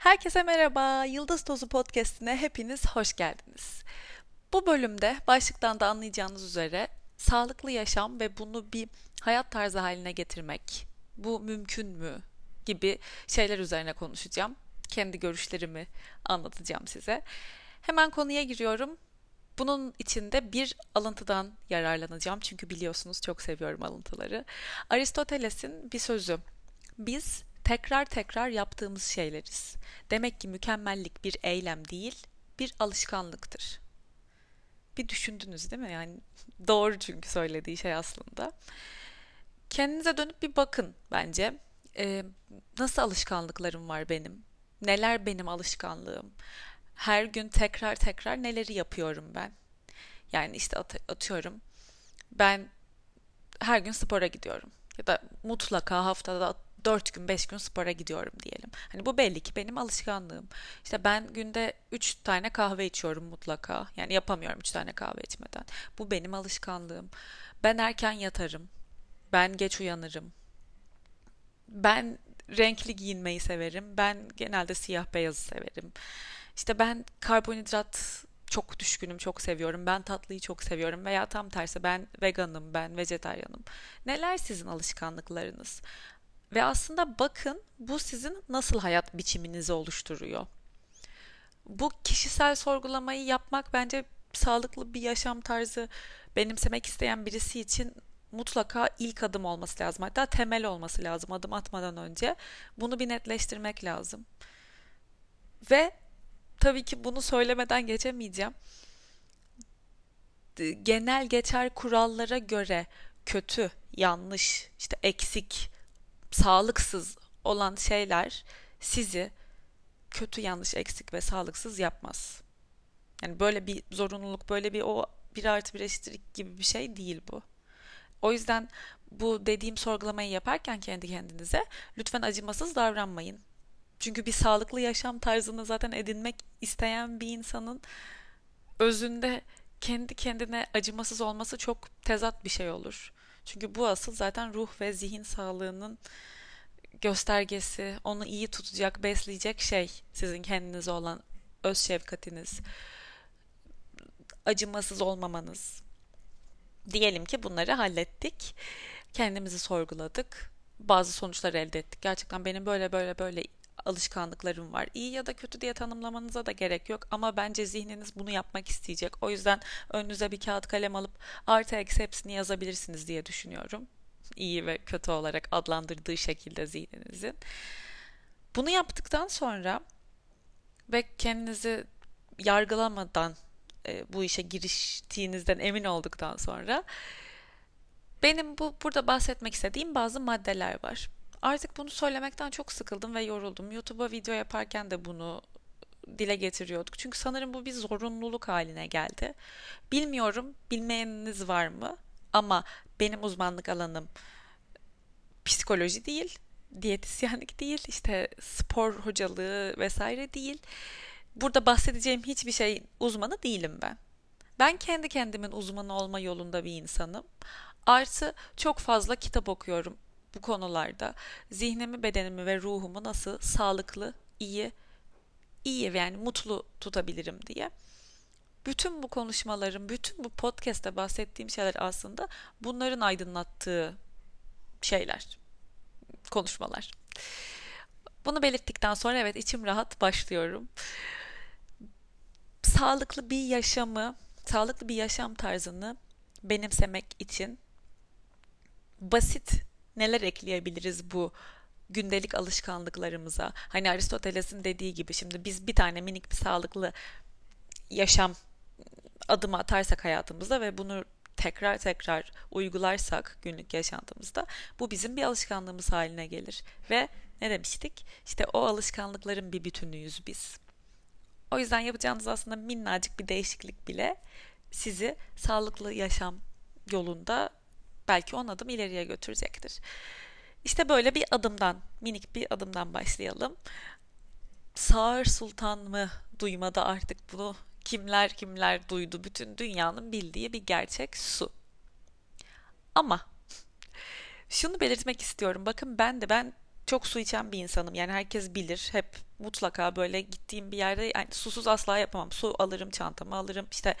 Herkese merhaba. Yıldız Tozu Podcast'ine hepiniz hoş geldiniz. Bu bölümde başlıktan da anlayacağınız üzere sağlıklı yaşam ve bunu bir hayat tarzı haline getirmek, bu mümkün mü gibi şeyler üzerine konuşacağım. Kendi görüşlerimi anlatacağım size. Hemen konuya giriyorum. Bunun içinde bir alıntıdan yararlanacağım çünkü biliyorsunuz çok seviyorum alıntıları. Aristoteles'in bir sözü. Biz tekrar tekrar yaptığımız şeyleriz. Demek ki mükemmellik bir eylem değil, bir alışkanlıktır. Bir düşündünüz değil mi? Yani doğru çünkü söylediği şey aslında. Kendinize dönüp bir bakın bence. Ee, nasıl alışkanlıklarım var benim? Neler benim alışkanlığım? Her gün tekrar tekrar neleri yapıyorum ben? Yani işte at- atıyorum. Ben her gün spora gidiyorum. Ya da mutlaka haftada 4 gün 5 gün spora gidiyorum diyelim. Hani bu belli ki benim alışkanlığım. İşte ben günde 3 tane kahve içiyorum mutlaka. Yani yapamıyorum 3 tane kahve içmeden. Bu benim alışkanlığım. Ben erken yatarım. Ben geç uyanırım. Ben renkli giyinmeyi severim. Ben genelde siyah beyazı severim. İşte ben karbonhidrat çok düşkünüm, çok seviyorum. Ben tatlıyı çok seviyorum veya tam tersi ben veganım, ben vejetaryenim. Neler sizin alışkanlıklarınız? Ve aslında bakın bu sizin nasıl hayat biçiminizi oluşturuyor. Bu kişisel sorgulamayı yapmak bence sağlıklı bir yaşam tarzı benimsemek isteyen birisi için mutlaka ilk adım olması lazım. Hatta temel olması lazım adım atmadan önce. Bunu bir netleştirmek lazım. Ve tabii ki bunu söylemeden geçemeyeceğim. Genel geçer kurallara göre kötü, yanlış, işte eksik, sağlıksız olan şeyler sizi kötü, yanlış, eksik ve sağlıksız yapmaz. Yani böyle bir zorunluluk, böyle bir o bir artı bir eşittir gibi bir şey değil bu. O yüzden bu dediğim sorgulamayı yaparken kendi kendinize lütfen acımasız davranmayın. Çünkü bir sağlıklı yaşam tarzını zaten edinmek isteyen bir insanın özünde kendi kendine acımasız olması çok tezat bir şey olur. Çünkü bu asıl zaten ruh ve zihin sağlığının göstergesi, onu iyi tutacak, besleyecek şey sizin kendinize olan öz şefkatiniz, acımasız olmamanız. Diyelim ki bunları hallettik. Kendimizi sorguladık. Bazı sonuçlar elde ettik. Gerçekten benim böyle böyle böyle alışkanlıklarım var. İyi ya da kötü diye tanımlamanıza da gerek yok ama bence zihniniz bunu yapmak isteyecek. O yüzden önünüze bir kağıt kalem alıp artı eksi hepsini yazabilirsiniz diye düşünüyorum. İyi ve kötü olarak adlandırdığı şekilde zihninizin. Bunu yaptıktan sonra ve kendinizi yargılamadan e, bu işe giriştiğinizden emin olduktan sonra benim bu burada bahsetmek istediğim bazı maddeler var. Artık bunu söylemekten çok sıkıldım ve yoruldum. YouTube'a video yaparken de bunu dile getiriyorduk. Çünkü sanırım bu bir zorunluluk haline geldi. Bilmiyorum bilmeyeniniz var mı? Ama benim uzmanlık alanım psikoloji değil, diyetisyenlik değil, işte spor hocalığı vesaire değil. Burada bahsedeceğim hiçbir şey uzmanı değilim ben. Ben kendi kendimin uzmanı olma yolunda bir insanım. Artı çok fazla kitap okuyorum bu konularda. Zihnimi, bedenimi ve ruhumu nasıl sağlıklı, iyi, iyi yani mutlu tutabilirim diye. Bütün bu konuşmalarım, bütün bu podcast'te bahsettiğim şeyler aslında bunların aydınlattığı şeyler, konuşmalar. Bunu belirttikten sonra evet içim rahat başlıyorum. Sağlıklı bir yaşamı, sağlıklı bir yaşam tarzını benimsemek için basit neler ekleyebiliriz bu gündelik alışkanlıklarımıza? Hani Aristoteles'in dediği gibi şimdi biz bir tane minik bir sağlıklı yaşam adım atarsak hayatımızda ve bunu tekrar tekrar uygularsak günlük yaşantımızda bu bizim bir alışkanlığımız haline gelir. Ve ne demiştik? İşte o alışkanlıkların bir bütünüyüz biz. O yüzden yapacağınız aslında minnacık bir değişiklik bile sizi sağlıklı yaşam yolunda belki on adım ileriye götürecektir. İşte böyle bir adımdan, minik bir adımdan başlayalım. Sağır Sultan mı duymadı artık bunu kimler kimler duydu bütün dünyanın bildiği bir gerçek su. Ama şunu belirtmek istiyorum. Bakın ben de ben çok su içen bir insanım. Yani herkes bilir. Hep mutlaka böyle gittiğim bir yerde yani susuz asla yapamam. Su alırım çantama alırım. İşte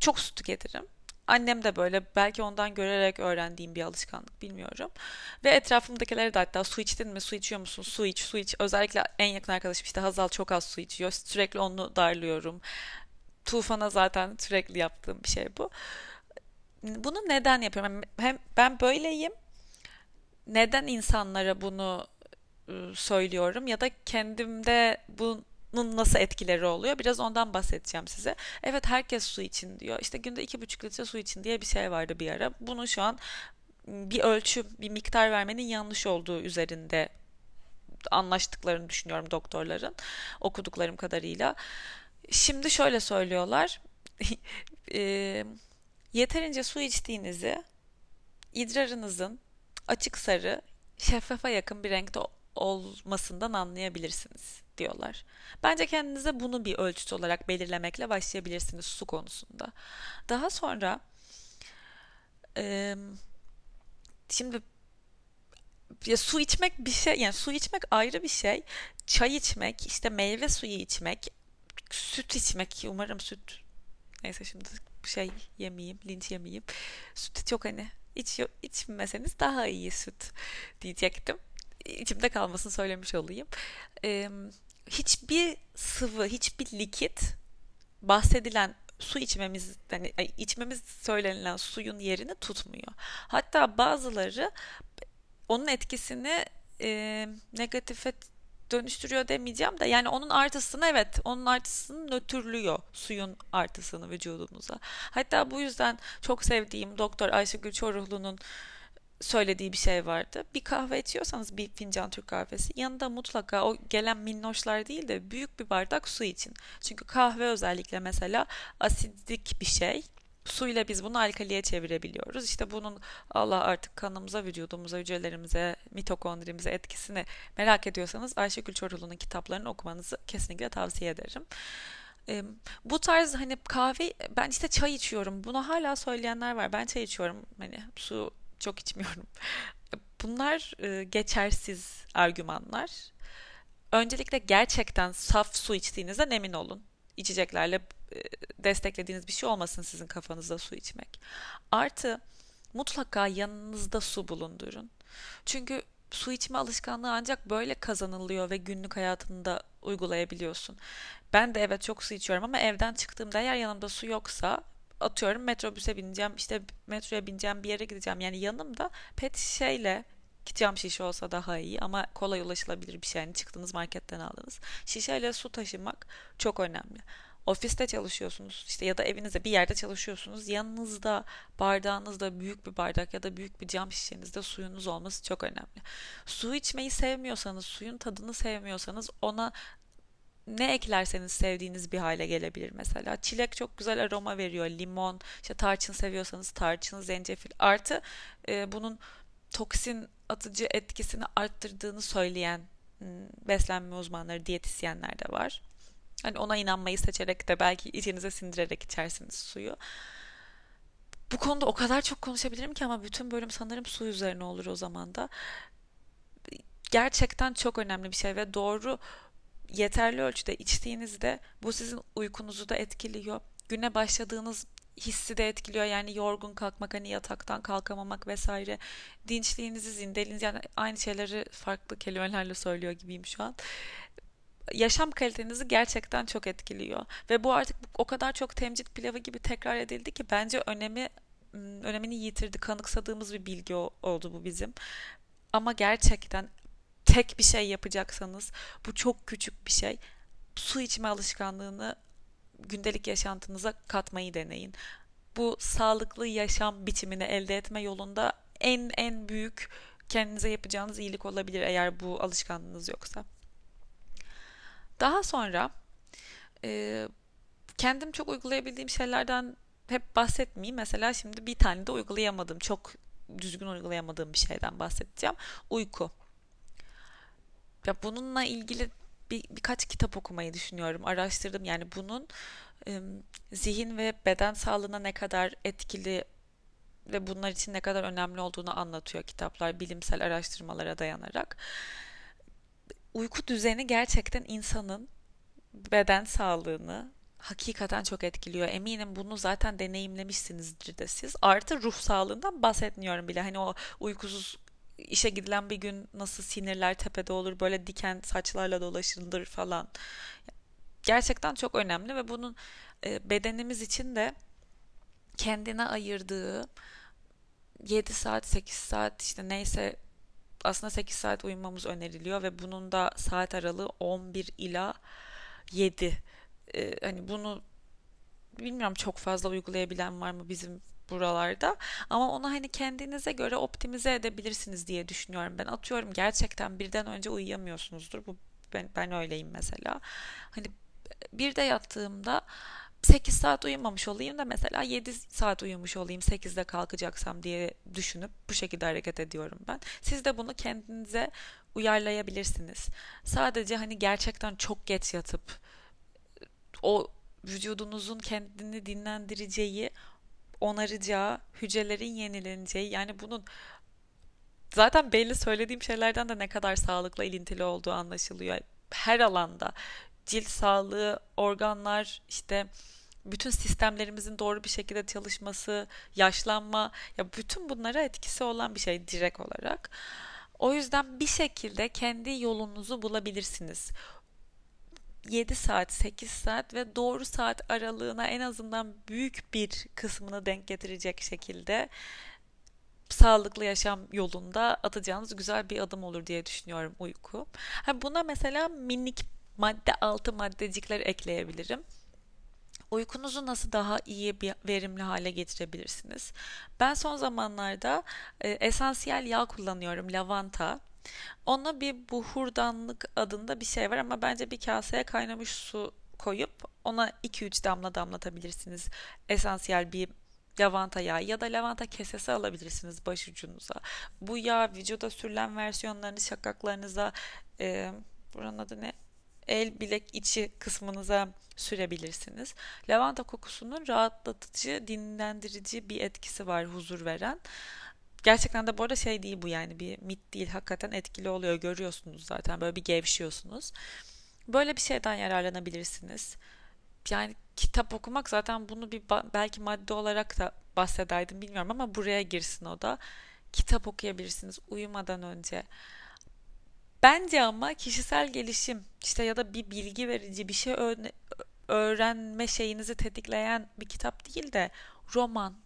çok su tüketirim. Annem de böyle belki ondan görerek öğrendiğim bir alışkanlık bilmiyorum. Ve etrafımdakilere de hatta su içtin mi su içiyor musun su iç su iç. Özellikle en yakın arkadaşım işte Hazal çok az su içiyor. Sürekli onu darlıyorum. Tufan'a zaten sürekli yaptığım bir şey bu. Bunu neden yapıyorum? Hem ben böyleyim. Neden insanlara bunu ıı, söylüyorum ya da kendimde bu nasıl etkileri oluyor? Biraz ondan bahsedeceğim size. Evet herkes su için diyor. İşte günde iki buçuk litre su için diye bir şey vardı bir ara. Bunu şu an bir ölçü, bir miktar vermenin yanlış olduğu üzerinde anlaştıklarını düşünüyorum doktorların okuduklarım kadarıyla. Şimdi şöyle söylüyorlar. e, yeterince su içtiğinizi idrarınızın açık sarı, şeffafa yakın bir renkte olmasından anlayabilirsiniz diyorlar. Bence kendinize bunu bir ölçüt olarak belirlemekle başlayabilirsiniz su konusunda. Daha sonra e, şimdi ya su içmek bir şey yani su içmek ayrı bir şey. Çay içmek, işte meyve suyu içmek, süt içmek umarım süt neyse şimdi şey yemeyeyim, linç yemeyeyim. Süt çok hani iç, içmeseniz daha iyi süt diyecektim içimde kalmasını söylemiş olayım. Ee, hiçbir sıvı, hiçbir likit bahsedilen su içmemiz yani içmemiz söylenilen suyun yerini tutmuyor. Hatta bazıları onun etkisini e, negatife dönüştürüyor demeyeceğim de yani onun artısını evet onun artısını nötrlüyor suyun artısını vücudumuza. Hatta bu yüzden çok sevdiğim Doktor Ayşegül Çoruhlu'nun söylediği bir şey vardı. Bir kahve içiyorsanız bir fincan Türk kahvesi yanında mutlaka o gelen minnoşlar değil de büyük bir bardak su için. Çünkü kahve özellikle mesela asidik bir şey. Suyla biz bunu alkaliye çevirebiliyoruz. İşte bunun Allah artık kanımıza, vücudumuza, hücrelerimize, mitokondrimize etkisini merak ediyorsanız Ayşegül Çorulu'nun kitaplarını okumanızı kesinlikle tavsiye ederim. bu tarz hani kahve ben işte çay içiyorum. Bunu hala söyleyenler var. Ben çay içiyorum. Hani su çok içmiyorum. Bunlar e, geçersiz argümanlar. Öncelikle gerçekten saf su içtiğinizden emin olun. İçeceklerle e, desteklediğiniz bir şey olmasın sizin kafanızda su içmek. Artı mutlaka yanınızda su bulundurun. Çünkü su içme alışkanlığı ancak böyle kazanılıyor ve günlük hayatında uygulayabiliyorsun. Ben de evet çok su içiyorum ama evden çıktığımda eğer yanımda su yoksa atıyorum metrobüse bineceğim işte metroya bineceğim bir yere gideceğim yani yanımda pet şişeyle ki cam şişe olsa daha iyi ama kolay ulaşılabilir bir şey. Yani çıktınız marketten aldınız. Şişeyle su taşımak çok önemli. Ofiste çalışıyorsunuz işte ya da evinizde bir yerde çalışıyorsunuz. Yanınızda bardağınızda büyük bir bardak ya da büyük bir cam şişenizde suyunuz olması çok önemli. Su içmeyi sevmiyorsanız, suyun tadını sevmiyorsanız ona ne eklerseniz sevdiğiniz bir hale gelebilir mesela. Çilek çok güzel aroma veriyor. Limon, işte tarçın seviyorsanız tarçın, zencefil. Artı e, bunun toksin atıcı etkisini arttırdığını söyleyen hmm, beslenme uzmanları, diyetisyenler de var. Hani ona inanmayı seçerek de belki içinize sindirerek içersiniz suyu. Bu konuda o kadar çok konuşabilirim ki ama bütün bölüm sanırım su üzerine olur o zaman da. Gerçekten çok önemli bir şey ve doğru yeterli ölçüde içtiğinizde bu sizin uykunuzu da etkiliyor. Güne başladığınız hissi de etkiliyor. Yani yorgun kalkmak, hani yataktan kalkamamak vesaire. Dinçliğinizi, zindeliğinizi yani aynı şeyleri farklı kelimelerle söylüyor gibiyim şu an. Yaşam kalitenizi gerçekten çok etkiliyor. Ve bu artık o kadar çok temcit pilavı gibi tekrar edildi ki bence önemi önemini yitirdi. Kanıksadığımız bir bilgi oldu bu bizim. Ama gerçekten tek bir şey yapacaksanız bu çok küçük bir şey. Su içme alışkanlığını gündelik yaşantınıza katmayı deneyin. Bu sağlıklı yaşam biçimini elde etme yolunda en en büyük kendinize yapacağınız iyilik olabilir eğer bu alışkanlığınız yoksa. Daha sonra e, kendim çok uygulayabildiğim şeylerden hep bahsetmeyeyim. Mesela şimdi bir tane de uygulayamadığım, çok düzgün uygulayamadığım bir şeyden bahsedeceğim. Uyku. Ya bununla ilgili bir, birkaç kitap okumayı düşünüyorum. Araştırdım yani bunun zihin ve beden sağlığına ne kadar etkili ve bunlar için ne kadar önemli olduğunu anlatıyor kitaplar bilimsel araştırmalara dayanarak. Uyku düzeni gerçekten insanın beden sağlığını hakikaten çok etkiliyor. Eminim bunu zaten deneyimlemişsinizdir de siz. Artı ruh sağlığından bahsetmiyorum bile. Hani o uykusuz işe gidilen bir gün nasıl sinirler tepede olur, böyle diken saçlarla dolaşılır falan. Gerçekten çok önemli ve bunun e, bedenimiz için de kendine ayırdığı 7 saat 8 saat işte neyse aslında 8 saat uyumamız öneriliyor ve bunun da saat aralığı 11 ila 7. Ee, hani bunu bilmiyorum çok fazla uygulayabilen var mı bizim buralarda ama onu hani kendinize göre optimize edebilirsiniz diye düşünüyorum ben atıyorum gerçekten birden önce uyuyamıyorsunuzdur bu ben, ben öyleyim mesela hani bir de yattığımda 8 saat uyumamış olayım da mesela 7 saat uyumuş olayım 8'de kalkacaksam diye düşünüp bu şekilde hareket ediyorum ben. Siz de bunu kendinize uyarlayabilirsiniz. Sadece hani gerçekten çok geç yatıp o vücudunuzun kendini dinlendireceği, onaracağı, hücrelerin yenileneceği yani bunun zaten belli söylediğim şeylerden de ne kadar sağlıkla ilintili olduğu anlaşılıyor. Her alanda cilt sağlığı, organlar, işte bütün sistemlerimizin doğru bir şekilde çalışması, yaşlanma ya bütün bunlara etkisi olan bir şey direkt olarak. O yüzden bir şekilde kendi yolunuzu bulabilirsiniz. 7 saat, 8 saat ve doğru saat aralığına en azından büyük bir kısmını denk getirecek şekilde sağlıklı yaşam yolunda atacağınız güzel bir adım olur diye düşünüyorum uyku. Buna mesela minik madde altı maddecikler ekleyebilirim. Uykunuzu nasıl daha iyi bir verimli hale getirebilirsiniz? Ben son zamanlarda e, esansiyel yağ kullanıyorum, lavanta. Ona bir buhurdanlık adında bir şey var ama bence bir kaseye kaynamış su koyup ona 2-3 damla damlatabilirsiniz. Esansiyel bir lavanta yağı ya da lavanta kesesi alabilirsiniz başucunuza. Bu yağ vücuda sürülen versiyonlarını şakaklarınıza e, buranın adı ne? el bilek içi kısmınıza sürebilirsiniz. Lavanta kokusunun rahatlatıcı, dinlendirici bir etkisi var, huzur veren. Gerçekten de bu arada şey değil bu yani bir mit değil. Hakikaten etkili oluyor. Görüyorsunuz zaten böyle bir gevşiyorsunuz. Böyle bir şeyden yararlanabilirsiniz. Yani kitap okumak zaten bunu bir belki madde olarak da bahsederdim bilmiyorum ama buraya girsin o da. Kitap okuyabilirsiniz uyumadan önce. Bence ama kişisel gelişim işte ya da bir bilgi verici bir şey öğrenme şeyinizi tetikleyen bir kitap değil de roman.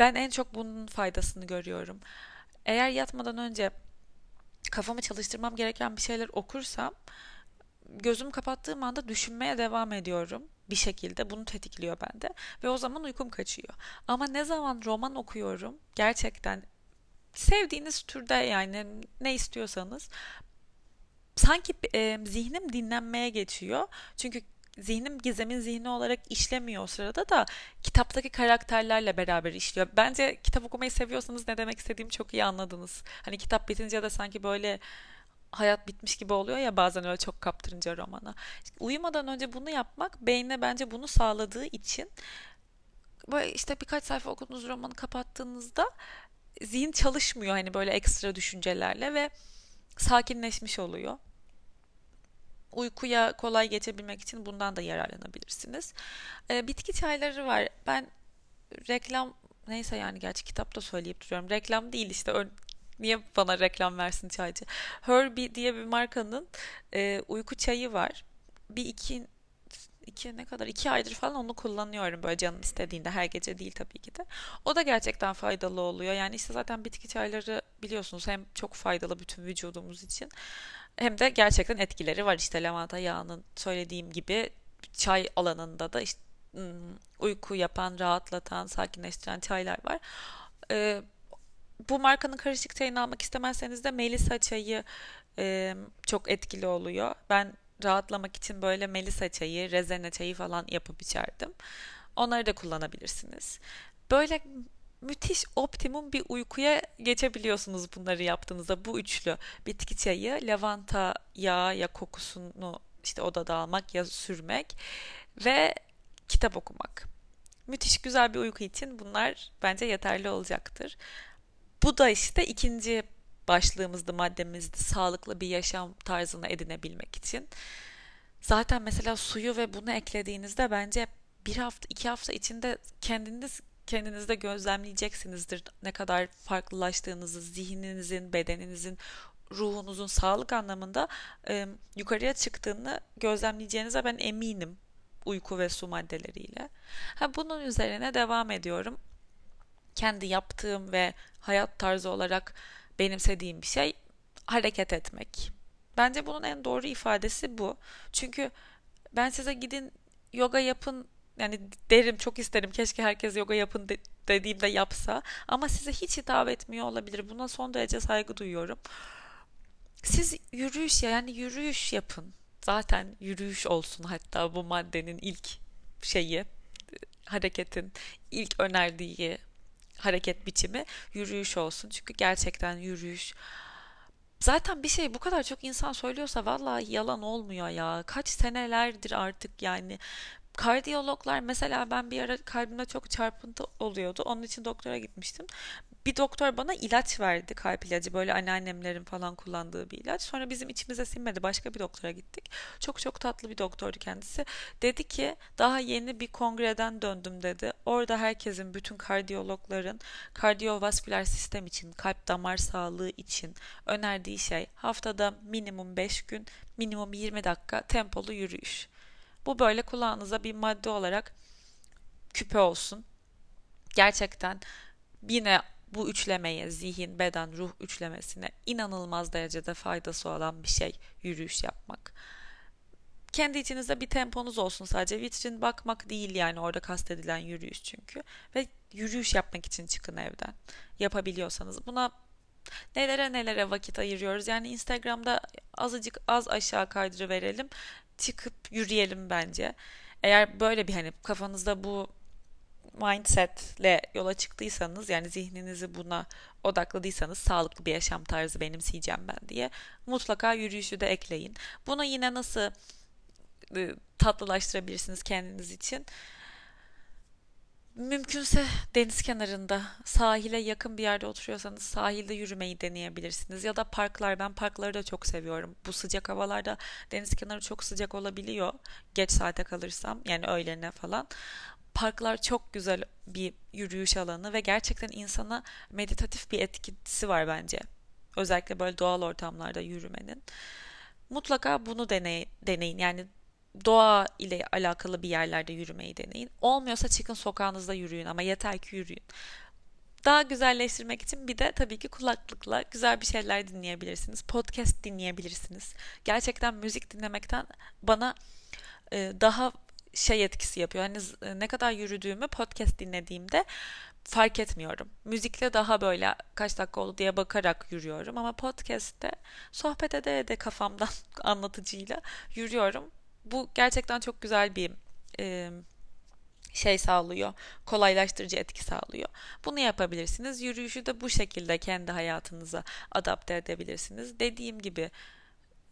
Ben en çok bunun faydasını görüyorum. Eğer yatmadan önce kafamı çalıştırmam gereken bir şeyler okursam gözüm kapattığım anda düşünmeye devam ediyorum bir şekilde bunu tetikliyor bende ve o zaman uykum kaçıyor. Ama ne zaman roman okuyorum gerçekten sevdiğiniz türde yani ne istiyorsanız sanki e, zihnim dinlenmeye geçiyor. Çünkü zihnim gizemin zihni olarak işlemiyor o sırada da kitaptaki karakterlerle beraber işliyor. Bence kitap okumayı seviyorsanız ne demek istediğimi çok iyi anladınız. Hani kitap bitince de sanki böyle hayat bitmiş gibi oluyor ya bazen öyle çok kaptırınca romana. Uyumadan önce bunu yapmak beyne bence bunu sağladığı için böyle işte birkaç sayfa okuduğunuz romanı kapattığınızda zihin çalışmıyor hani böyle ekstra düşüncelerle ve sakinleşmiş oluyor. Uykuya kolay geçebilmek için bundan da yararlanabilirsiniz. E, bitki çayları var. Ben reklam neyse yani gerçi kitapta söyleyip duruyorum. Reklam değil işte niye bana reklam versin çaycı? Herbie diye bir markanın e, uyku çayı var. Bir iki iki ne kadar iki aydır falan onu kullanıyorum böyle canım istediğinde her gece değil tabii ki de. O da gerçekten faydalı oluyor. Yani işte zaten bitki çayları biliyorsunuz hem çok faydalı bütün vücudumuz için hem de gerçekten etkileri var. işte lavanta yağının söylediğim gibi çay alanında da işte uyku yapan, rahatlatan, sakinleştiren çaylar var. Ee, bu markanın karışık çayını almak istemezseniz de Melisa çayı e, çok etkili oluyor. Ben rahatlamak için böyle melisa çayı, rezene çayı falan yapıp içerdim. Onları da kullanabilirsiniz. Böyle müthiş optimum bir uykuya geçebiliyorsunuz bunları yaptığınızda. Bu üçlü bitki çayı, lavanta yağı ya kokusunu işte odada almak ya sürmek ve kitap okumak. müthiş güzel bir uyku için bunlar bence yeterli olacaktır. Bu da işte ikinci başlığımızdı, maddemizdi. Sağlıklı bir yaşam tarzını edinebilmek için. Zaten mesela suyu ve bunu eklediğinizde bence bir hafta, iki hafta içinde kendiniz kendinizde gözlemleyeceksinizdir ne kadar farklılaştığınızı, zihninizin, bedeninizin, ruhunuzun sağlık anlamında e, yukarıya çıktığını gözlemleyeceğinize ben eminim uyku ve su maddeleriyle. Ha, bunun üzerine devam ediyorum. Kendi yaptığım ve hayat tarzı olarak benimsediğim bir şey hareket etmek. Bence bunun en doğru ifadesi bu. Çünkü ben size gidin yoga yapın yani derim çok isterim keşke herkes yoga yapın de, dediğimde yapsa ama size hiç hitap etmiyor olabilir. Buna son derece saygı duyuyorum. Siz yürüyüş yani yürüyüş yapın. Zaten yürüyüş olsun hatta bu maddenin ilk şeyi hareketin ilk önerdiği hareket biçimi yürüyüş olsun. Çünkü gerçekten yürüyüş Zaten bir şey bu kadar çok insan söylüyorsa vallahi yalan olmuyor ya. Kaç senelerdir artık yani Kardiyologlar mesela ben bir ara kalbimde çok çarpıntı oluyordu. Onun için doktora gitmiştim. Bir doktor bana ilaç verdi kalp ilacı böyle anneannemlerin falan kullandığı bir ilaç. Sonra bizim içimize sinmedi başka bir doktora gittik. Çok çok tatlı bir doktordu kendisi. Dedi ki daha yeni bir kongreden döndüm dedi. Orada herkesin bütün kardiyologların kardiyovasküler sistem için kalp damar sağlığı için önerdiği şey haftada minimum 5 gün minimum 20 dakika tempolu yürüyüş. Bu böyle kulağınıza bir madde olarak küpe olsun. Gerçekten yine bu üçlemeye, zihin, beden, ruh üçlemesine inanılmaz derecede faydası olan bir şey yürüyüş yapmak. Kendi içinizde bir temponuz olsun sadece. Vitrin bakmak değil yani orada kastedilen yürüyüş çünkü. Ve yürüyüş yapmak için çıkın evden. Yapabiliyorsanız. Buna nelere nelere vakit ayırıyoruz. Yani Instagram'da azıcık az aşağı kaydırı verelim çıkıp yürüyelim bence. Eğer böyle bir hani kafanızda bu mindsetle yola çıktıysanız yani zihninizi buna odakladıysanız sağlıklı bir yaşam tarzı benimseyeceğim ben diye mutlaka yürüyüşü de ekleyin. Bunu yine nasıl ıı, tatlılaştırabilirsiniz kendiniz için? Mümkünse deniz kenarında, sahile yakın bir yerde oturuyorsanız sahilde yürümeyi deneyebilirsiniz. Ya da parklar, ben parkları da çok seviyorum. Bu sıcak havalarda deniz kenarı çok sıcak olabiliyor. Geç saate kalırsam, yani öğlene falan. Parklar çok güzel bir yürüyüş alanı ve gerçekten insana meditatif bir etkisi var bence. Özellikle böyle doğal ortamlarda yürümenin. Mutlaka bunu deney, deneyin. Yani doğa ile alakalı bir yerlerde yürümeyi deneyin. Olmuyorsa çıkın sokağınızda yürüyün ama yeter ki yürüyün. Daha güzelleştirmek için bir de tabii ki kulaklıkla güzel bir şeyler dinleyebilirsiniz. Podcast dinleyebilirsiniz. Gerçekten müzik dinlemekten bana e, daha şey etkisi yapıyor. Hani ne kadar yürüdüğümü podcast dinlediğimde fark etmiyorum. Müzikle daha böyle kaç dakika oldu diye bakarak yürüyorum ama podcast'te sohbet ede ede kafamdan anlatıcıyla yürüyorum bu gerçekten çok güzel bir e, şey sağlıyor. Kolaylaştırıcı etki sağlıyor. Bunu yapabilirsiniz. Yürüyüşü de bu şekilde kendi hayatınıza adapte edebilirsiniz. Dediğim gibi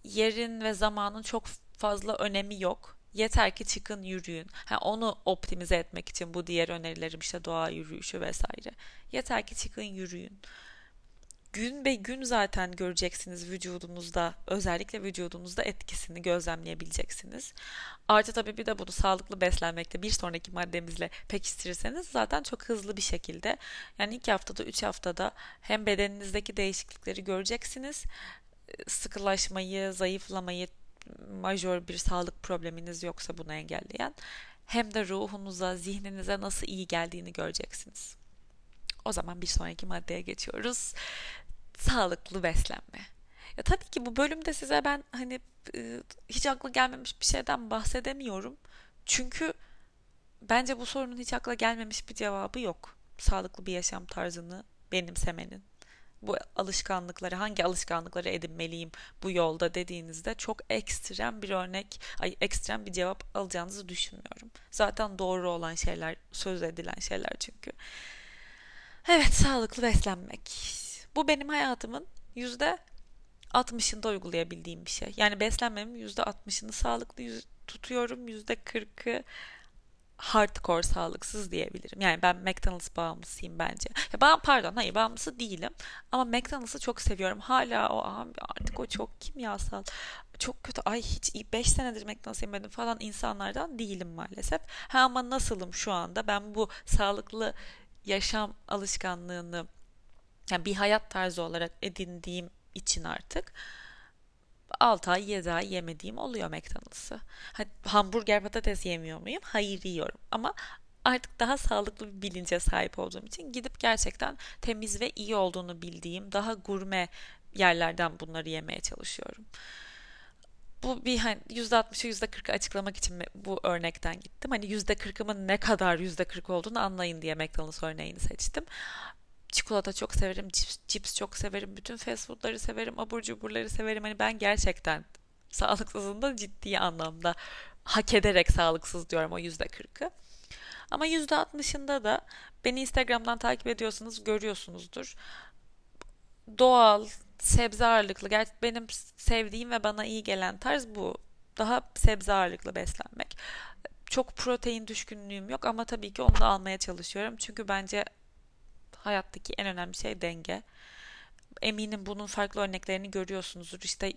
yerin ve zamanın çok fazla önemi yok. Yeter ki çıkın yürüyün. Ha, onu optimize etmek için bu diğer önerilerim işte doğa yürüyüşü vesaire. Yeter ki çıkın yürüyün gün be gün zaten göreceksiniz vücudunuzda özellikle vücudunuzda etkisini gözlemleyebileceksiniz. Artı tabii bir de bunu sağlıklı beslenmekte bir sonraki maddemizle pekiştirirseniz zaten çok hızlı bir şekilde yani iki haftada üç haftada hem bedeninizdeki değişiklikleri göreceksiniz sıkılaşmayı, zayıflamayı, majör bir sağlık probleminiz yoksa bunu engelleyen hem de ruhunuza, zihninize nasıl iyi geldiğini göreceksiniz. O zaman bir sonraki maddeye geçiyoruz. Sağlıklı beslenme. Ya tabii ki bu bölümde size ben hani e, hiç akla gelmemiş bir şeyden bahsedemiyorum. Çünkü bence bu sorunun hiç akla gelmemiş bir cevabı yok. Sağlıklı bir yaşam tarzını benimsemenin. Bu alışkanlıkları, hangi alışkanlıkları edinmeliyim bu yolda dediğinizde çok ekstrem bir örnek, ay ekstrem bir cevap alacağınızı düşünmüyorum. Zaten doğru olan şeyler, söz edilen şeyler çünkü. Evet, sağlıklı beslenmek. Bu benim hayatımın yüzde 60'ında uygulayabildiğim bir şey. Yani beslenmemin yüzde 60'ını sağlıklı tutuyorum. Yüzde 40'ı hardcore sağlıksız diyebilirim. Yani ben McDonald's bağımlısıyım bence. Ya ben pardon hayır bağımlısı değilim. Ama McDonald's'ı çok seviyorum. Hala o artık o çok kimyasal. Çok kötü. Ay hiç 5 senedir McDonald's yemedim falan insanlardan değilim maalesef. Ha ama nasılım şu anda? Ben bu sağlıklı yaşam alışkanlığını yani bir hayat tarzı olarak edindiğim için artık 6 ay 7 ay yemediğim oluyor McDonald's'ı. Hamburger patates yemiyor muyum? Hayır yiyorum. Ama artık daha sağlıklı bir bilince sahip olduğum için gidip gerçekten temiz ve iyi olduğunu bildiğim daha gurme yerlerden bunları yemeye çalışıyorum. Bu bir hani %60'ı %40'ı açıklamak için bu örnekten gittim. Hani %40'ımın ne kadar %40 olduğunu anlayın diye McDonald's örneğini seçtim çikolata çok severim, cips, cips çok severim, bütün fast foodları severim, abur cuburları severim. Hani ben gerçekten sağlıksızın da ciddi anlamda hak ederek sağlıksız diyorum o yüzde kırkı. Ama yüzde altmışında da beni Instagram'dan takip ediyorsanız görüyorsunuzdur. Doğal, sebze ağırlıklı. Gerçi benim sevdiğim ve bana iyi gelen tarz bu. Daha sebze ağırlıklı beslenmek. Çok protein düşkünlüğüm yok ama tabii ki onu da almaya çalışıyorum. Çünkü bence hayattaki en önemli şey denge. Eminim bunun farklı örneklerini görüyorsunuzdur. İşte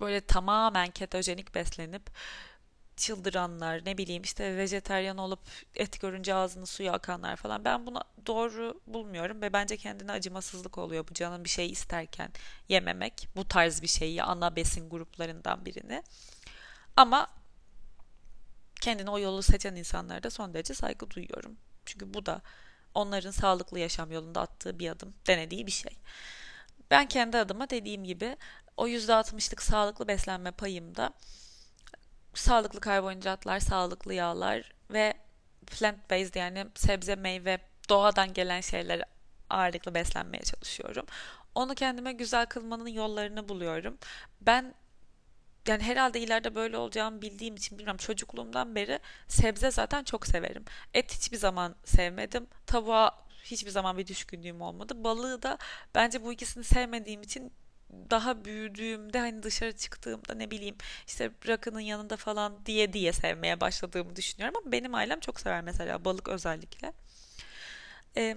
böyle tamamen ketojenik beslenip çıldıranlar ne bileyim işte vejeteryan olup et görünce ağzını suyu akanlar falan. Ben bunu doğru bulmuyorum ve bence kendine acımasızlık oluyor bu canın bir şey isterken yememek. Bu tarz bir şeyi ana besin gruplarından birini. Ama kendine o yolu seçen insanlara da son derece saygı duyuyorum. Çünkü bu da onların sağlıklı yaşam yolunda attığı bir adım, denediği bir şey. Ben kendi adıma dediğim gibi o %60'lık sağlıklı beslenme payımda sağlıklı karbonhidratlar, sağlıklı yağlar ve plant based yani sebze, meyve, doğadan gelen şeyler ağırlıklı beslenmeye çalışıyorum. Onu kendime güzel kılmanın yollarını buluyorum. Ben yani herhalde ileride böyle olacağımı bildiğim için bilmiyorum çocukluğumdan beri sebze zaten çok severim. Et hiçbir zaman sevmedim. Tavuğa hiçbir zaman bir düşkünlüğüm olmadı. Balığı da bence bu ikisini sevmediğim için daha büyüdüğümde hani dışarı çıktığımda ne bileyim işte rakının yanında falan diye diye sevmeye başladığımı düşünüyorum ama benim ailem çok sever mesela balık özellikle. Ee,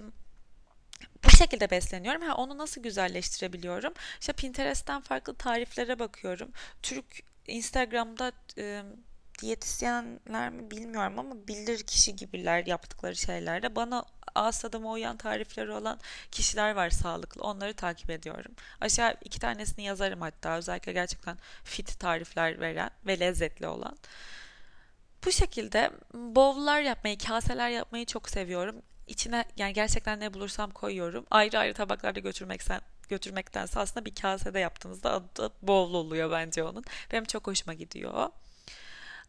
bu şekilde besleniyorum. Ha, onu nasıl güzelleştirebiliyorum? İşte Pinterest'ten farklı tariflere bakıyorum. Türk Instagram'da e, diyetisyenler mi bilmiyorum ama bilir kişi gibiler yaptıkları şeylerde. Bana ağız tadıma uyan tarifleri olan kişiler var sağlıklı. Onları takip ediyorum. Aşağı iki tanesini yazarım hatta. Özellikle gerçekten fit tarifler veren ve lezzetli olan. Bu şekilde bowl'lar yapmayı, kaseler yapmayı çok seviyorum içine yani gerçekten ne bulursam koyuyorum. Ayrı ayrı tabaklarda götürmekten götürmektense aslında bir kasede yaptığınızda adı bol oluyor bence onun. Benim çok hoşuma gidiyor.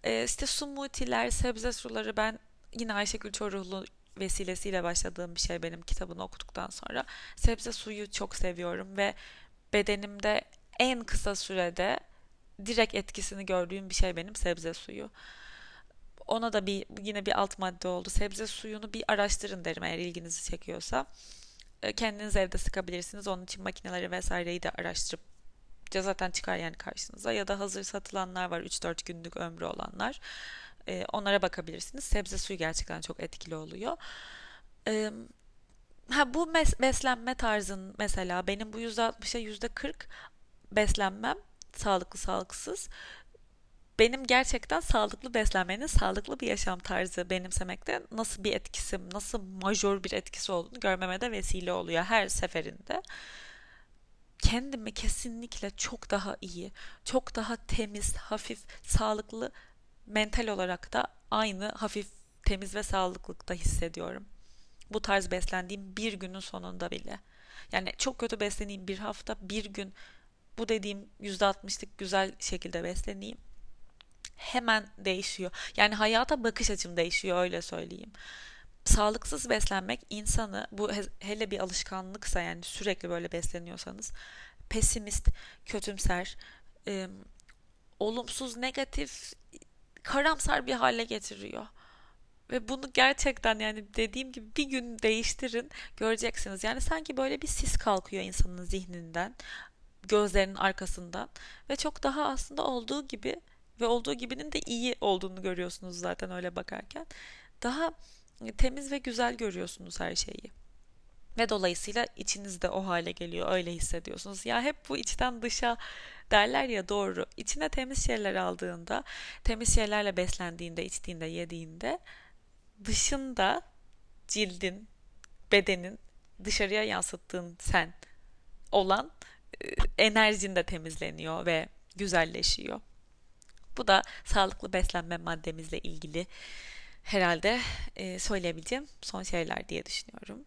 Ee, işte smoothie'ler, sebze suları ben yine Ayşegül Çoruhlu vesilesiyle başladığım bir şey benim kitabını okuduktan sonra. Sebze suyu çok seviyorum ve bedenimde en kısa sürede direkt etkisini gördüğüm bir şey benim sebze suyu. Ona da bir yine bir alt madde oldu. Sebze suyunu bir araştırın derim eğer ilginizi çekiyorsa. E, kendiniz evde sıkabilirsiniz. Onun için makineleri vesaireyi de araştırıp zaten çıkar yani karşınıza. Ya da hazır satılanlar var 3-4 günlük ömrü olanlar. E, onlara bakabilirsiniz. Sebze suyu gerçekten çok etkili oluyor. E, ha bu mes- beslenme tarzın mesela benim bu %60'a %40 beslenmem sağlıklı sağlıksız benim gerçekten sağlıklı beslenmenin, sağlıklı bir yaşam tarzı benimsemekte nasıl bir etkisi, nasıl majör bir etkisi olduğunu görmeme de vesile oluyor her seferinde. Kendimi kesinlikle çok daha iyi, çok daha temiz, hafif, sağlıklı, mental olarak da aynı hafif, temiz ve sağlıklıkta hissediyorum. Bu tarz beslendiğim bir günün sonunda bile. Yani çok kötü besleneyim bir hafta, bir gün bu dediğim %60'lık güzel şekilde besleneyim hemen değişiyor. Yani hayata bakış açım değişiyor öyle söyleyeyim. Sağlıksız beslenmek insanı bu hele bir alışkanlıksa yani sürekli böyle besleniyorsanız pesimist, kötümser, e, olumsuz, negatif, karamsar bir hale getiriyor. Ve bunu gerçekten yani dediğim gibi bir gün değiştirin göreceksiniz. Yani sanki böyle bir sis kalkıyor insanın zihninden, gözlerinin arkasından ve çok daha aslında olduğu gibi ve olduğu gibinin de iyi olduğunu görüyorsunuz zaten öyle bakarken. Daha temiz ve güzel görüyorsunuz her şeyi. Ve dolayısıyla içinizde o hale geliyor, öyle hissediyorsunuz. Ya hep bu içten dışa derler ya doğru. İçine temiz şeyler aldığında, temiz şeylerle beslendiğinde, içtiğinde, yediğinde dışında cildin, bedenin dışarıya yansıttığın sen olan e, enerjin de temizleniyor ve güzelleşiyor. Bu da sağlıklı beslenme maddemizle ilgili herhalde e, söyleyebileceğim son şeyler diye düşünüyorum.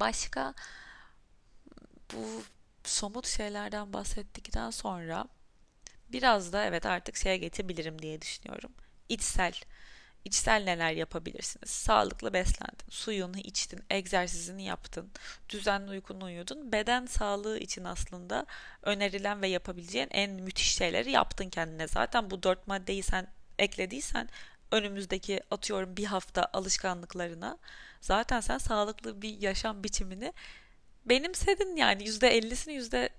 Başka bu somut şeylerden bahsettikten sonra biraz da evet artık şeye geçebilirim diye düşünüyorum. İçsel İçsel neler yapabilirsiniz? Sağlıklı beslendin, suyunu içtin, egzersizini yaptın, düzenli uykunu uyudun. Beden sağlığı için aslında önerilen ve yapabileceğin en müthiş şeyleri yaptın kendine. Zaten bu dört maddeyi sen eklediysen önümüzdeki atıyorum bir hafta alışkanlıklarına zaten sen sağlıklı bir yaşam biçimini benimsedin yani %50'sini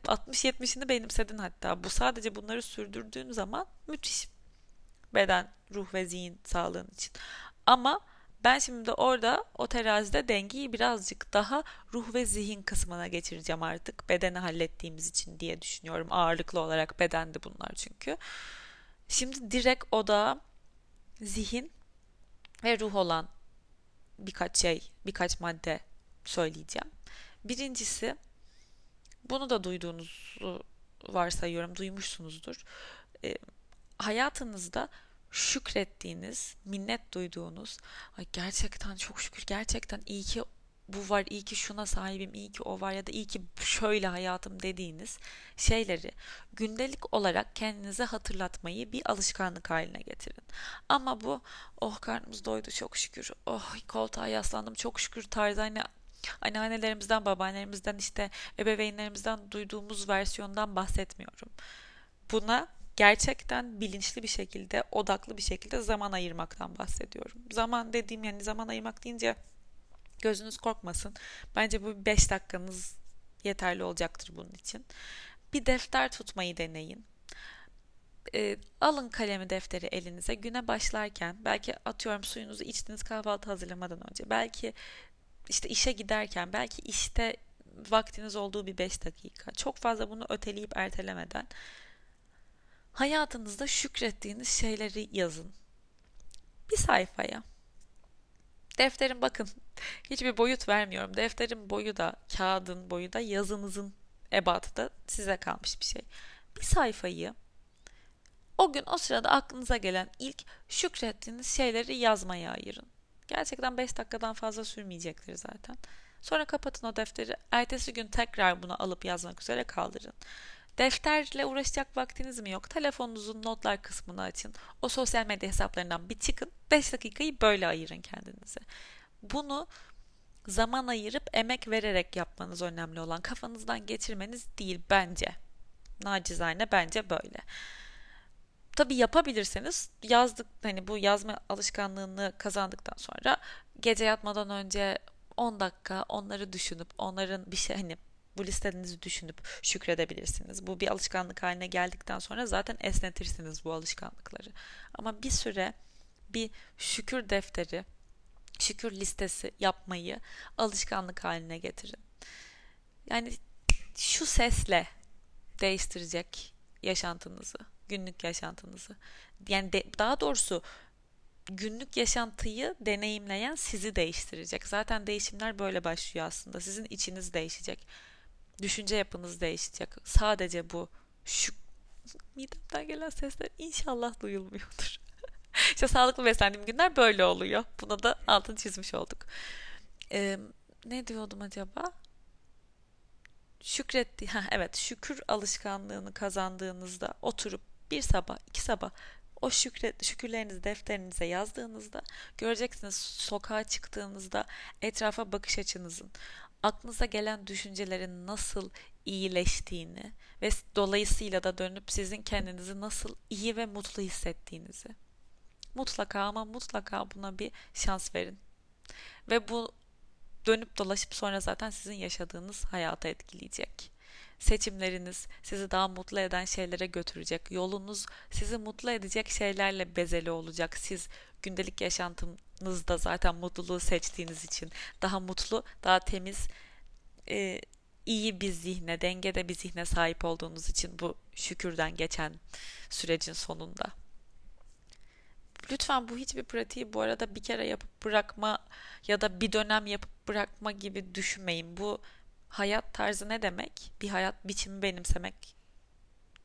%60-70'ini benimsedin hatta. Bu sadece bunları sürdürdüğün zaman müthiş beden, ruh ve zihin sağlığın için. Ama ben şimdi orada o terazide dengeyi birazcık daha ruh ve zihin kısmına geçireceğim artık. Bedeni hallettiğimiz için diye düşünüyorum. Ağırlıklı olarak bedendi bunlar çünkü. Şimdi direkt oda zihin ve ruh olan birkaç şey, birkaç madde söyleyeceğim. Birincisi bunu da duyduğunuzu varsayıyorum, duymuşsunuzdur. E, hayatınızda şükrettiğiniz, minnet duyduğunuz, ay gerçekten çok şükür, gerçekten iyi ki bu var, iyi ki şuna sahibim, iyi ki o var ya da iyi ki şöyle hayatım dediğiniz şeyleri gündelik olarak kendinize hatırlatmayı bir alışkanlık haline getirin. Ama bu oh karnımız doydu çok şükür, oh koltuğa yaslandım çok şükür tarzı hani anneannelerimizden, babaannelerimizden işte ebeveynlerimizden duyduğumuz versiyondan bahsetmiyorum. Buna gerçekten bilinçli bir şekilde, odaklı bir şekilde zaman ayırmaktan bahsediyorum. Zaman dediğim yani zaman ayırmak deyince gözünüz korkmasın. Bence bu 5 dakikanız yeterli olacaktır bunun için. Bir defter tutmayı deneyin. E, alın kalemi defteri elinize güne başlarken belki atıyorum suyunuzu içtiniz kahvaltı hazırlamadan önce belki işte işe giderken belki işte vaktiniz olduğu bir 5 dakika çok fazla bunu öteleyip ertelemeden hayatınızda şükrettiğiniz şeyleri yazın. Bir sayfaya. Defterin bakın hiçbir boyut vermiyorum. Defterin boyu da kağıdın boyu da yazınızın ebatı da size kalmış bir şey. Bir sayfayı o gün o sırada aklınıza gelen ilk şükrettiğiniz şeyleri yazmaya ayırın. Gerçekten 5 dakikadan fazla sürmeyecektir zaten. Sonra kapatın o defteri. Ertesi gün tekrar bunu alıp yazmak üzere kaldırın. Defterle uğraşacak vaktiniz mi yok? Telefonunuzun notlar kısmını açın. O sosyal medya hesaplarından bir çıkın. 5 dakikayı böyle ayırın kendinize. Bunu zaman ayırıp emek vererek yapmanız önemli olan kafanızdan geçirmeniz değil bence. Nacizane bence böyle. Tabi yapabilirseniz yazdık hani bu yazma alışkanlığını kazandıktan sonra gece yatmadan önce 10 dakika onları düşünüp onların bir şey hani bu listenizi düşünüp şükredebilirsiniz. Bu bir alışkanlık haline geldikten sonra zaten esnetirsiniz bu alışkanlıkları. Ama bir süre bir şükür defteri, şükür listesi yapmayı alışkanlık haline getirin. Yani şu sesle değiştirecek yaşantınızı, günlük yaşantınızı. Yani de, daha doğrusu günlük yaşantıyı deneyimleyen sizi değiştirecek. Zaten değişimler böyle başlıyor aslında. Sizin içiniz değişecek düşünce yapınız değişecek. Sadece bu şu midemden gelen sesler inşallah duyulmuyordur. İşte sağlıklı beslendiğim günler böyle oluyor. Buna da altını çizmiş olduk. Ee, ne diyordum acaba? Şükretti. Ha, evet şükür alışkanlığını kazandığınızda oturup bir sabah iki sabah o şükret, şükürlerinizi defterinize yazdığınızda göreceksiniz sokağa çıktığınızda etrafa bakış açınızın aklınıza gelen düşüncelerin nasıl iyileştiğini ve dolayısıyla da dönüp sizin kendinizi nasıl iyi ve mutlu hissettiğinizi. Mutlaka ama mutlaka buna bir şans verin. Ve bu dönüp dolaşıp sonra zaten sizin yaşadığınız hayata etkileyecek. Seçimleriniz sizi daha mutlu eden şeylere götürecek. Yolunuz sizi mutlu edecek şeylerle bezeli olacak. Siz gündelik yaşantınızda zaten mutluluğu seçtiğiniz için daha mutlu, daha temiz, e, iyi bir zihne, dengede bir zihne sahip olduğunuz için bu şükürden geçen sürecin sonunda. Lütfen bu hiçbir pratiği bu arada bir kere yapıp bırakma ya da bir dönem yapıp bırakma gibi düşünmeyin. Bu hayat tarzı ne demek? Bir hayat biçimi benimsemek.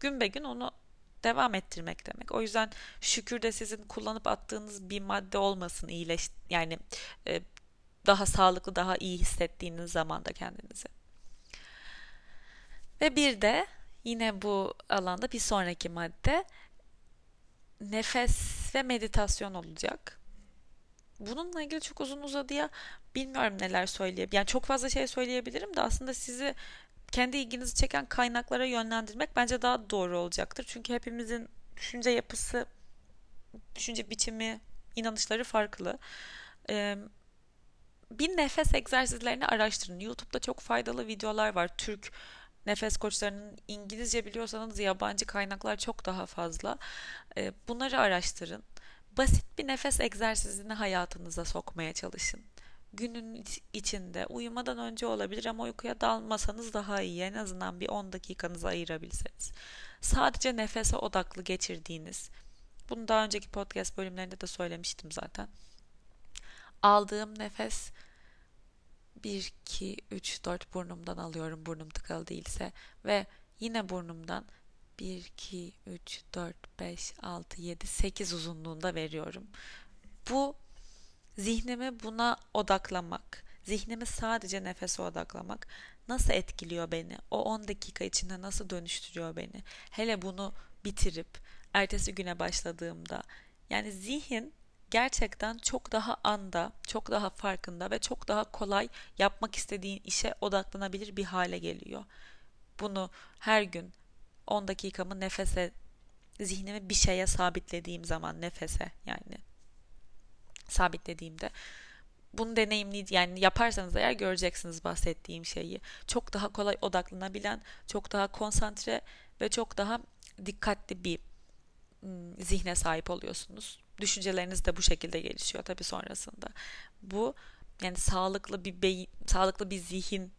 Gün be gün onu devam ettirmek demek. O yüzden şükür de sizin kullanıp attığınız bir madde olmasın iyileş yani e, daha sağlıklı, daha iyi hissettiğiniz zamanda kendinizi. Ve bir de yine bu alanda bir sonraki madde nefes ve meditasyon olacak. Bununla ilgili çok uzun uzadıya bilmiyorum neler söyleyebilirim. Yani çok fazla şey söyleyebilirim de aslında sizi kendi ilginizi çeken kaynaklara yönlendirmek bence daha doğru olacaktır. Çünkü hepimizin düşünce yapısı, düşünce biçimi, inanışları farklı. Ee, bir nefes egzersizlerini araştırın. YouTube'da çok faydalı videolar var. Türk nefes koçlarının İngilizce biliyorsanız yabancı kaynaklar çok daha fazla. Bunları araştırın. Basit bir nefes egzersizini hayatınıza sokmaya çalışın. Günün içinde uyumadan önce olabilir ama uykuya dalmasanız daha iyi. En azından bir 10 dakikanızı ayırabilseniz. Sadece nefese odaklı geçirdiğiniz. Bunu daha önceki podcast bölümlerinde de söylemiştim zaten. Aldığım nefes 1, 2, 3, 4 burnumdan alıyorum burnum tıkalı değilse ve yine burnumdan 1, 2, 3, 4, 5, 6, 7, 8 uzunluğunda veriyorum. Bu zihnimi buna odaklamak, zihnimi sadece nefese odaklamak nasıl etkiliyor beni? O 10 dakika içinde nasıl dönüştürüyor beni? Hele bunu bitirip ertesi güne başladığımda yani zihin gerçekten çok daha anda, çok daha farkında ve çok daha kolay yapmak istediğin işe odaklanabilir bir hale geliyor. Bunu her gün 10 dakikamı nefese, zihnimi bir şeye sabitlediğim zaman nefese yani sabitlediğimde bunu deneyimli yani yaparsanız eğer göreceksiniz bahsettiğim şeyi. Çok daha kolay odaklanabilen, çok daha konsantre ve çok daha dikkatli bir zihne sahip oluyorsunuz. Düşünceleriniz de bu şekilde gelişiyor tabii sonrasında. Bu yani sağlıklı bir beyin, sağlıklı bir zihin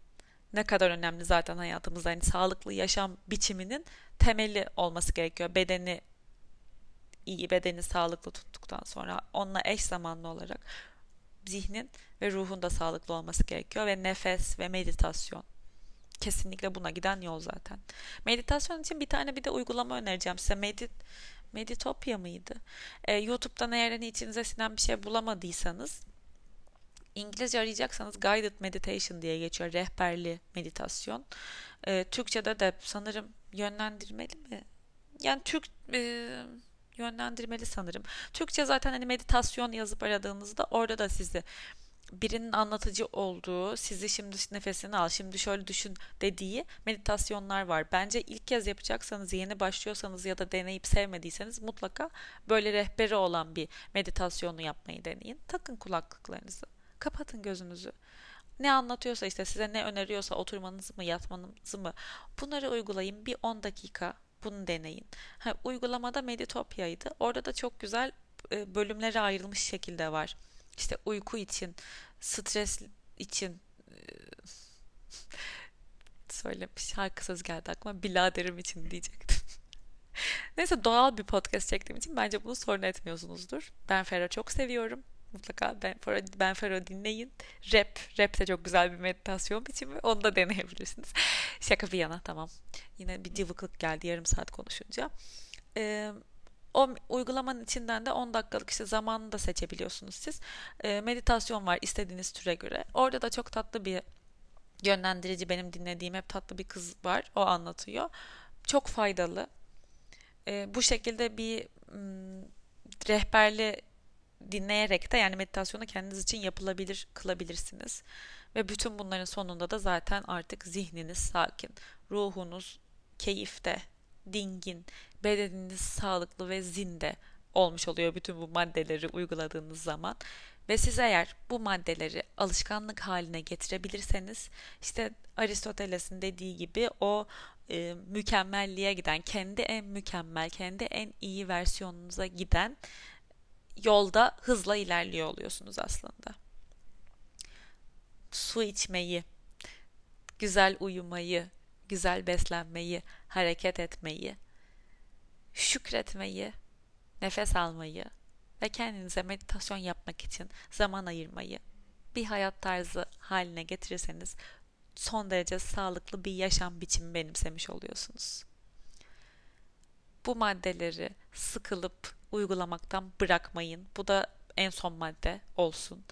ne kadar önemli zaten hayatımızda. Yani sağlıklı yaşam biçiminin temeli olması gerekiyor. Bedeni iyi, bedeni sağlıklı tuttuktan sonra onunla eş zamanlı olarak zihnin ve ruhun da sağlıklı olması gerekiyor ve nefes ve meditasyon kesinlikle buna giden yol zaten. Meditasyon için bir tane bir de uygulama önereceğim size. Medit Meditopya mıydı? Ee, YouTube'dan eğer hani içinize sinen bir şey bulamadıysanız İngilizce arayacaksanız guided meditation diye geçiyor. Rehberli meditasyon. Ee, Türkçe'de de sanırım yönlendirmeli mi? Yani Türk e, yönlendirmeli sanırım. Türkçe zaten hani meditasyon yazıp aradığınızda orada da sizi birinin anlatıcı olduğu, sizi şimdi nefesini al, şimdi şöyle düşün dediği meditasyonlar var. Bence ilk kez yapacaksanız, yeni başlıyorsanız ya da deneyip sevmediyseniz mutlaka böyle rehberi olan bir meditasyonu yapmayı deneyin. Takın kulaklıklarınızı, kapatın gözünüzü. Ne anlatıyorsa işte size ne öneriyorsa oturmanızı mı yatmanızı mı bunları uygulayın bir 10 dakika bunu deneyin. Ha, uygulamada Meditopya'ydı. Orada da çok güzel e, bölümlere ayrılmış şekilde var işte uyku için, stres için e, söylemiş. Şarkı söz geldi aklıma. Biladerim için diyecektim. Neyse doğal bir podcast çektiğim için bence bunu sorun etmiyorsunuzdur. Ben Ferro çok seviyorum. Mutlaka Ben Ferro, ben Ferro dinleyin. Rap. Rap de çok güzel bir meditasyon biçimi. Onu da deneyebilirsiniz. Şaka bir yana tamam. Yine bir cıvıklık geldi yarım saat konuşunca. Ee, o uygulamanın içinden de 10 dakikalık işte zamanını da seçebiliyorsunuz siz. E, meditasyon var istediğiniz türe göre. Orada da çok tatlı bir yönlendirici benim dinlediğim hep tatlı bir kız var. O anlatıyor. Çok faydalı. E, bu şekilde bir rehberli dinleyerek de yani meditasyonu kendiniz için yapılabilir kılabilirsiniz. Ve bütün bunların sonunda da zaten artık zihniniz sakin, ruhunuz keyifte, dingin, bedeniniz sağlıklı ve zinde olmuş oluyor bütün bu maddeleri uyguladığınız zaman. Ve siz eğer bu maddeleri alışkanlık haline getirebilirseniz işte Aristoteles'in dediği gibi o e, mükemmelliğe giden, kendi en mükemmel, kendi en iyi versiyonunuza giden yolda hızla ilerliyor oluyorsunuz aslında. Su içmeyi, güzel uyumayı, güzel beslenmeyi, hareket etmeyi, şükretmeyi, nefes almayı ve kendinize meditasyon yapmak için zaman ayırmayı bir hayat tarzı haline getirirseniz son derece sağlıklı bir yaşam biçimi benimsemiş oluyorsunuz. Bu maddeleri sıkılıp uygulamaktan bırakmayın. Bu da en son madde olsun.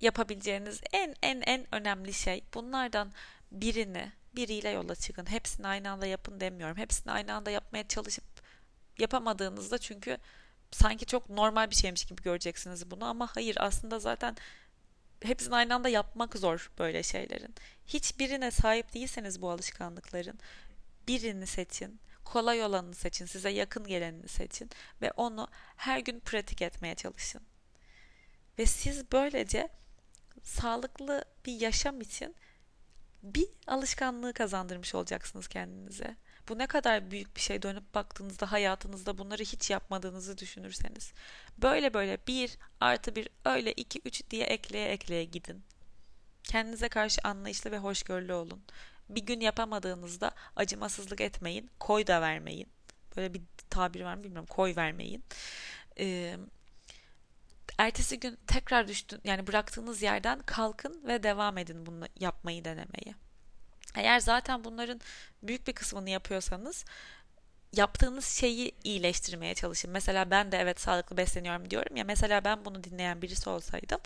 Yapabileceğiniz en en en önemli şey bunlardan birini biriyle yola çıkın. Hepsini aynı anda yapın demiyorum. Hepsini aynı anda yapmaya çalışıp yapamadığınızda çünkü sanki çok normal bir şeymiş gibi göreceksiniz bunu ama hayır aslında zaten hepsini aynı anda yapmak zor böyle şeylerin. Hiçbirine sahip değilseniz bu alışkanlıkların birini seçin. Kolay olanını seçin, size yakın gelenini seçin ve onu her gün pratik etmeye çalışın. Ve siz böylece sağlıklı bir yaşam için bir alışkanlığı kazandırmış olacaksınız kendinize. Bu ne kadar büyük bir şey dönüp baktığınızda hayatınızda bunları hiç yapmadığınızı düşünürseniz. Böyle böyle bir artı bir öyle iki üç diye ekleye ekleye gidin. Kendinize karşı anlayışlı ve hoşgörülü olun. Bir gün yapamadığınızda acımasızlık etmeyin. Koy da vermeyin. Böyle bir tabir var mı bilmiyorum. Koy vermeyin. Ee, ertesi gün tekrar düştün yani bıraktığınız yerden kalkın ve devam edin bunu yapmayı denemeye. Eğer zaten bunların büyük bir kısmını yapıyorsanız yaptığınız şeyi iyileştirmeye çalışın. Mesela ben de evet sağlıklı besleniyorum diyorum ya mesela ben bunu dinleyen birisi olsaydım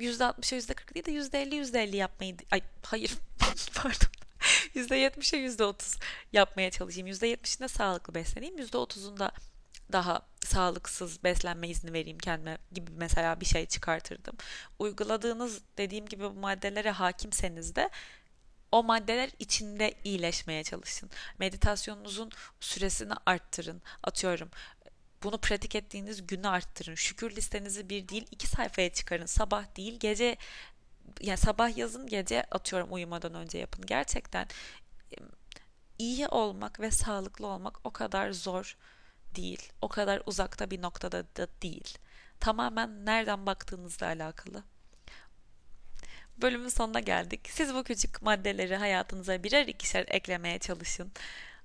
%60'a %40 değil de %50 %50 yapmayı ay hayır pardon %70'e %30 yapmaya çalışayım. %70'inde sağlıklı besleneyim. %30'unda daha sağlıksız beslenme izni vereyim kendime gibi mesela bir şey çıkartırdım. Uyguladığınız dediğim gibi bu maddelere hakimseniz de o maddeler içinde iyileşmeye çalışın. Meditasyonunuzun süresini arttırın. Atıyorum bunu pratik ettiğiniz günü arttırın. Şükür listenizi bir değil iki sayfaya çıkarın. Sabah değil gece yani sabah yazın gece atıyorum uyumadan önce yapın. Gerçekten iyi olmak ve sağlıklı olmak o kadar zor değil. O kadar uzakta bir noktada da değil. Tamamen nereden baktığınızla alakalı. Bölümün sonuna geldik. Siz bu küçük maddeleri hayatınıza birer ikişer eklemeye çalışın.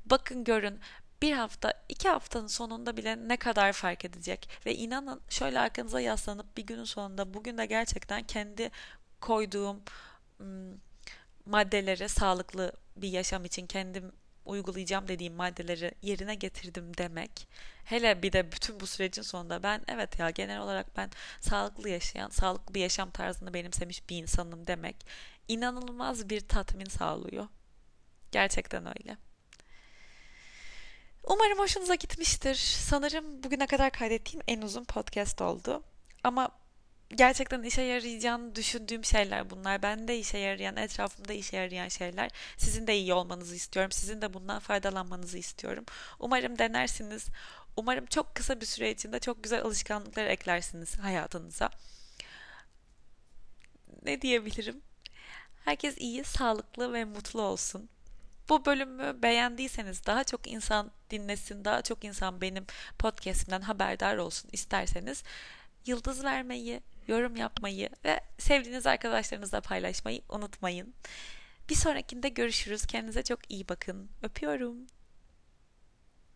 Bakın görün bir hafta, iki haftanın sonunda bile ne kadar fark edecek. Ve inanın şöyle arkanıza yaslanıp bir günün sonunda bugün de gerçekten kendi koyduğum maddeleri sağlıklı bir yaşam için kendim uygulayacağım dediğim maddeleri yerine getirdim demek. Hele bir de bütün bu sürecin sonunda ben evet ya genel olarak ben sağlıklı yaşayan, sağlıklı bir yaşam tarzını benimsemiş bir insanım demek inanılmaz bir tatmin sağlıyor. Gerçekten öyle. Umarım hoşunuza gitmiştir. Sanırım bugüne kadar kaydettiğim en uzun podcast oldu. Ama gerçekten işe yarayacağını düşündüğüm şeyler bunlar. Ben de işe yarayan, etrafımda işe yarayan şeyler. Sizin de iyi olmanızı istiyorum. Sizin de bundan faydalanmanızı istiyorum. Umarım denersiniz. Umarım çok kısa bir süre içinde çok güzel alışkanlıklar eklersiniz hayatınıza. Ne diyebilirim? Herkes iyi, sağlıklı ve mutlu olsun. Bu bölümü beğendiyseniz daha çok insan dinlesin, daha çok insan benim podcastimden haberdar olsun isterseniz yıldız vermeyi, yorum yapmayı ve sevdiğiniz arkadaşlarınızla paylaşmayı unutmayın. Bir sonrakinde görüşürüz. Kendinize çok iyi bakın. Öpüyorum.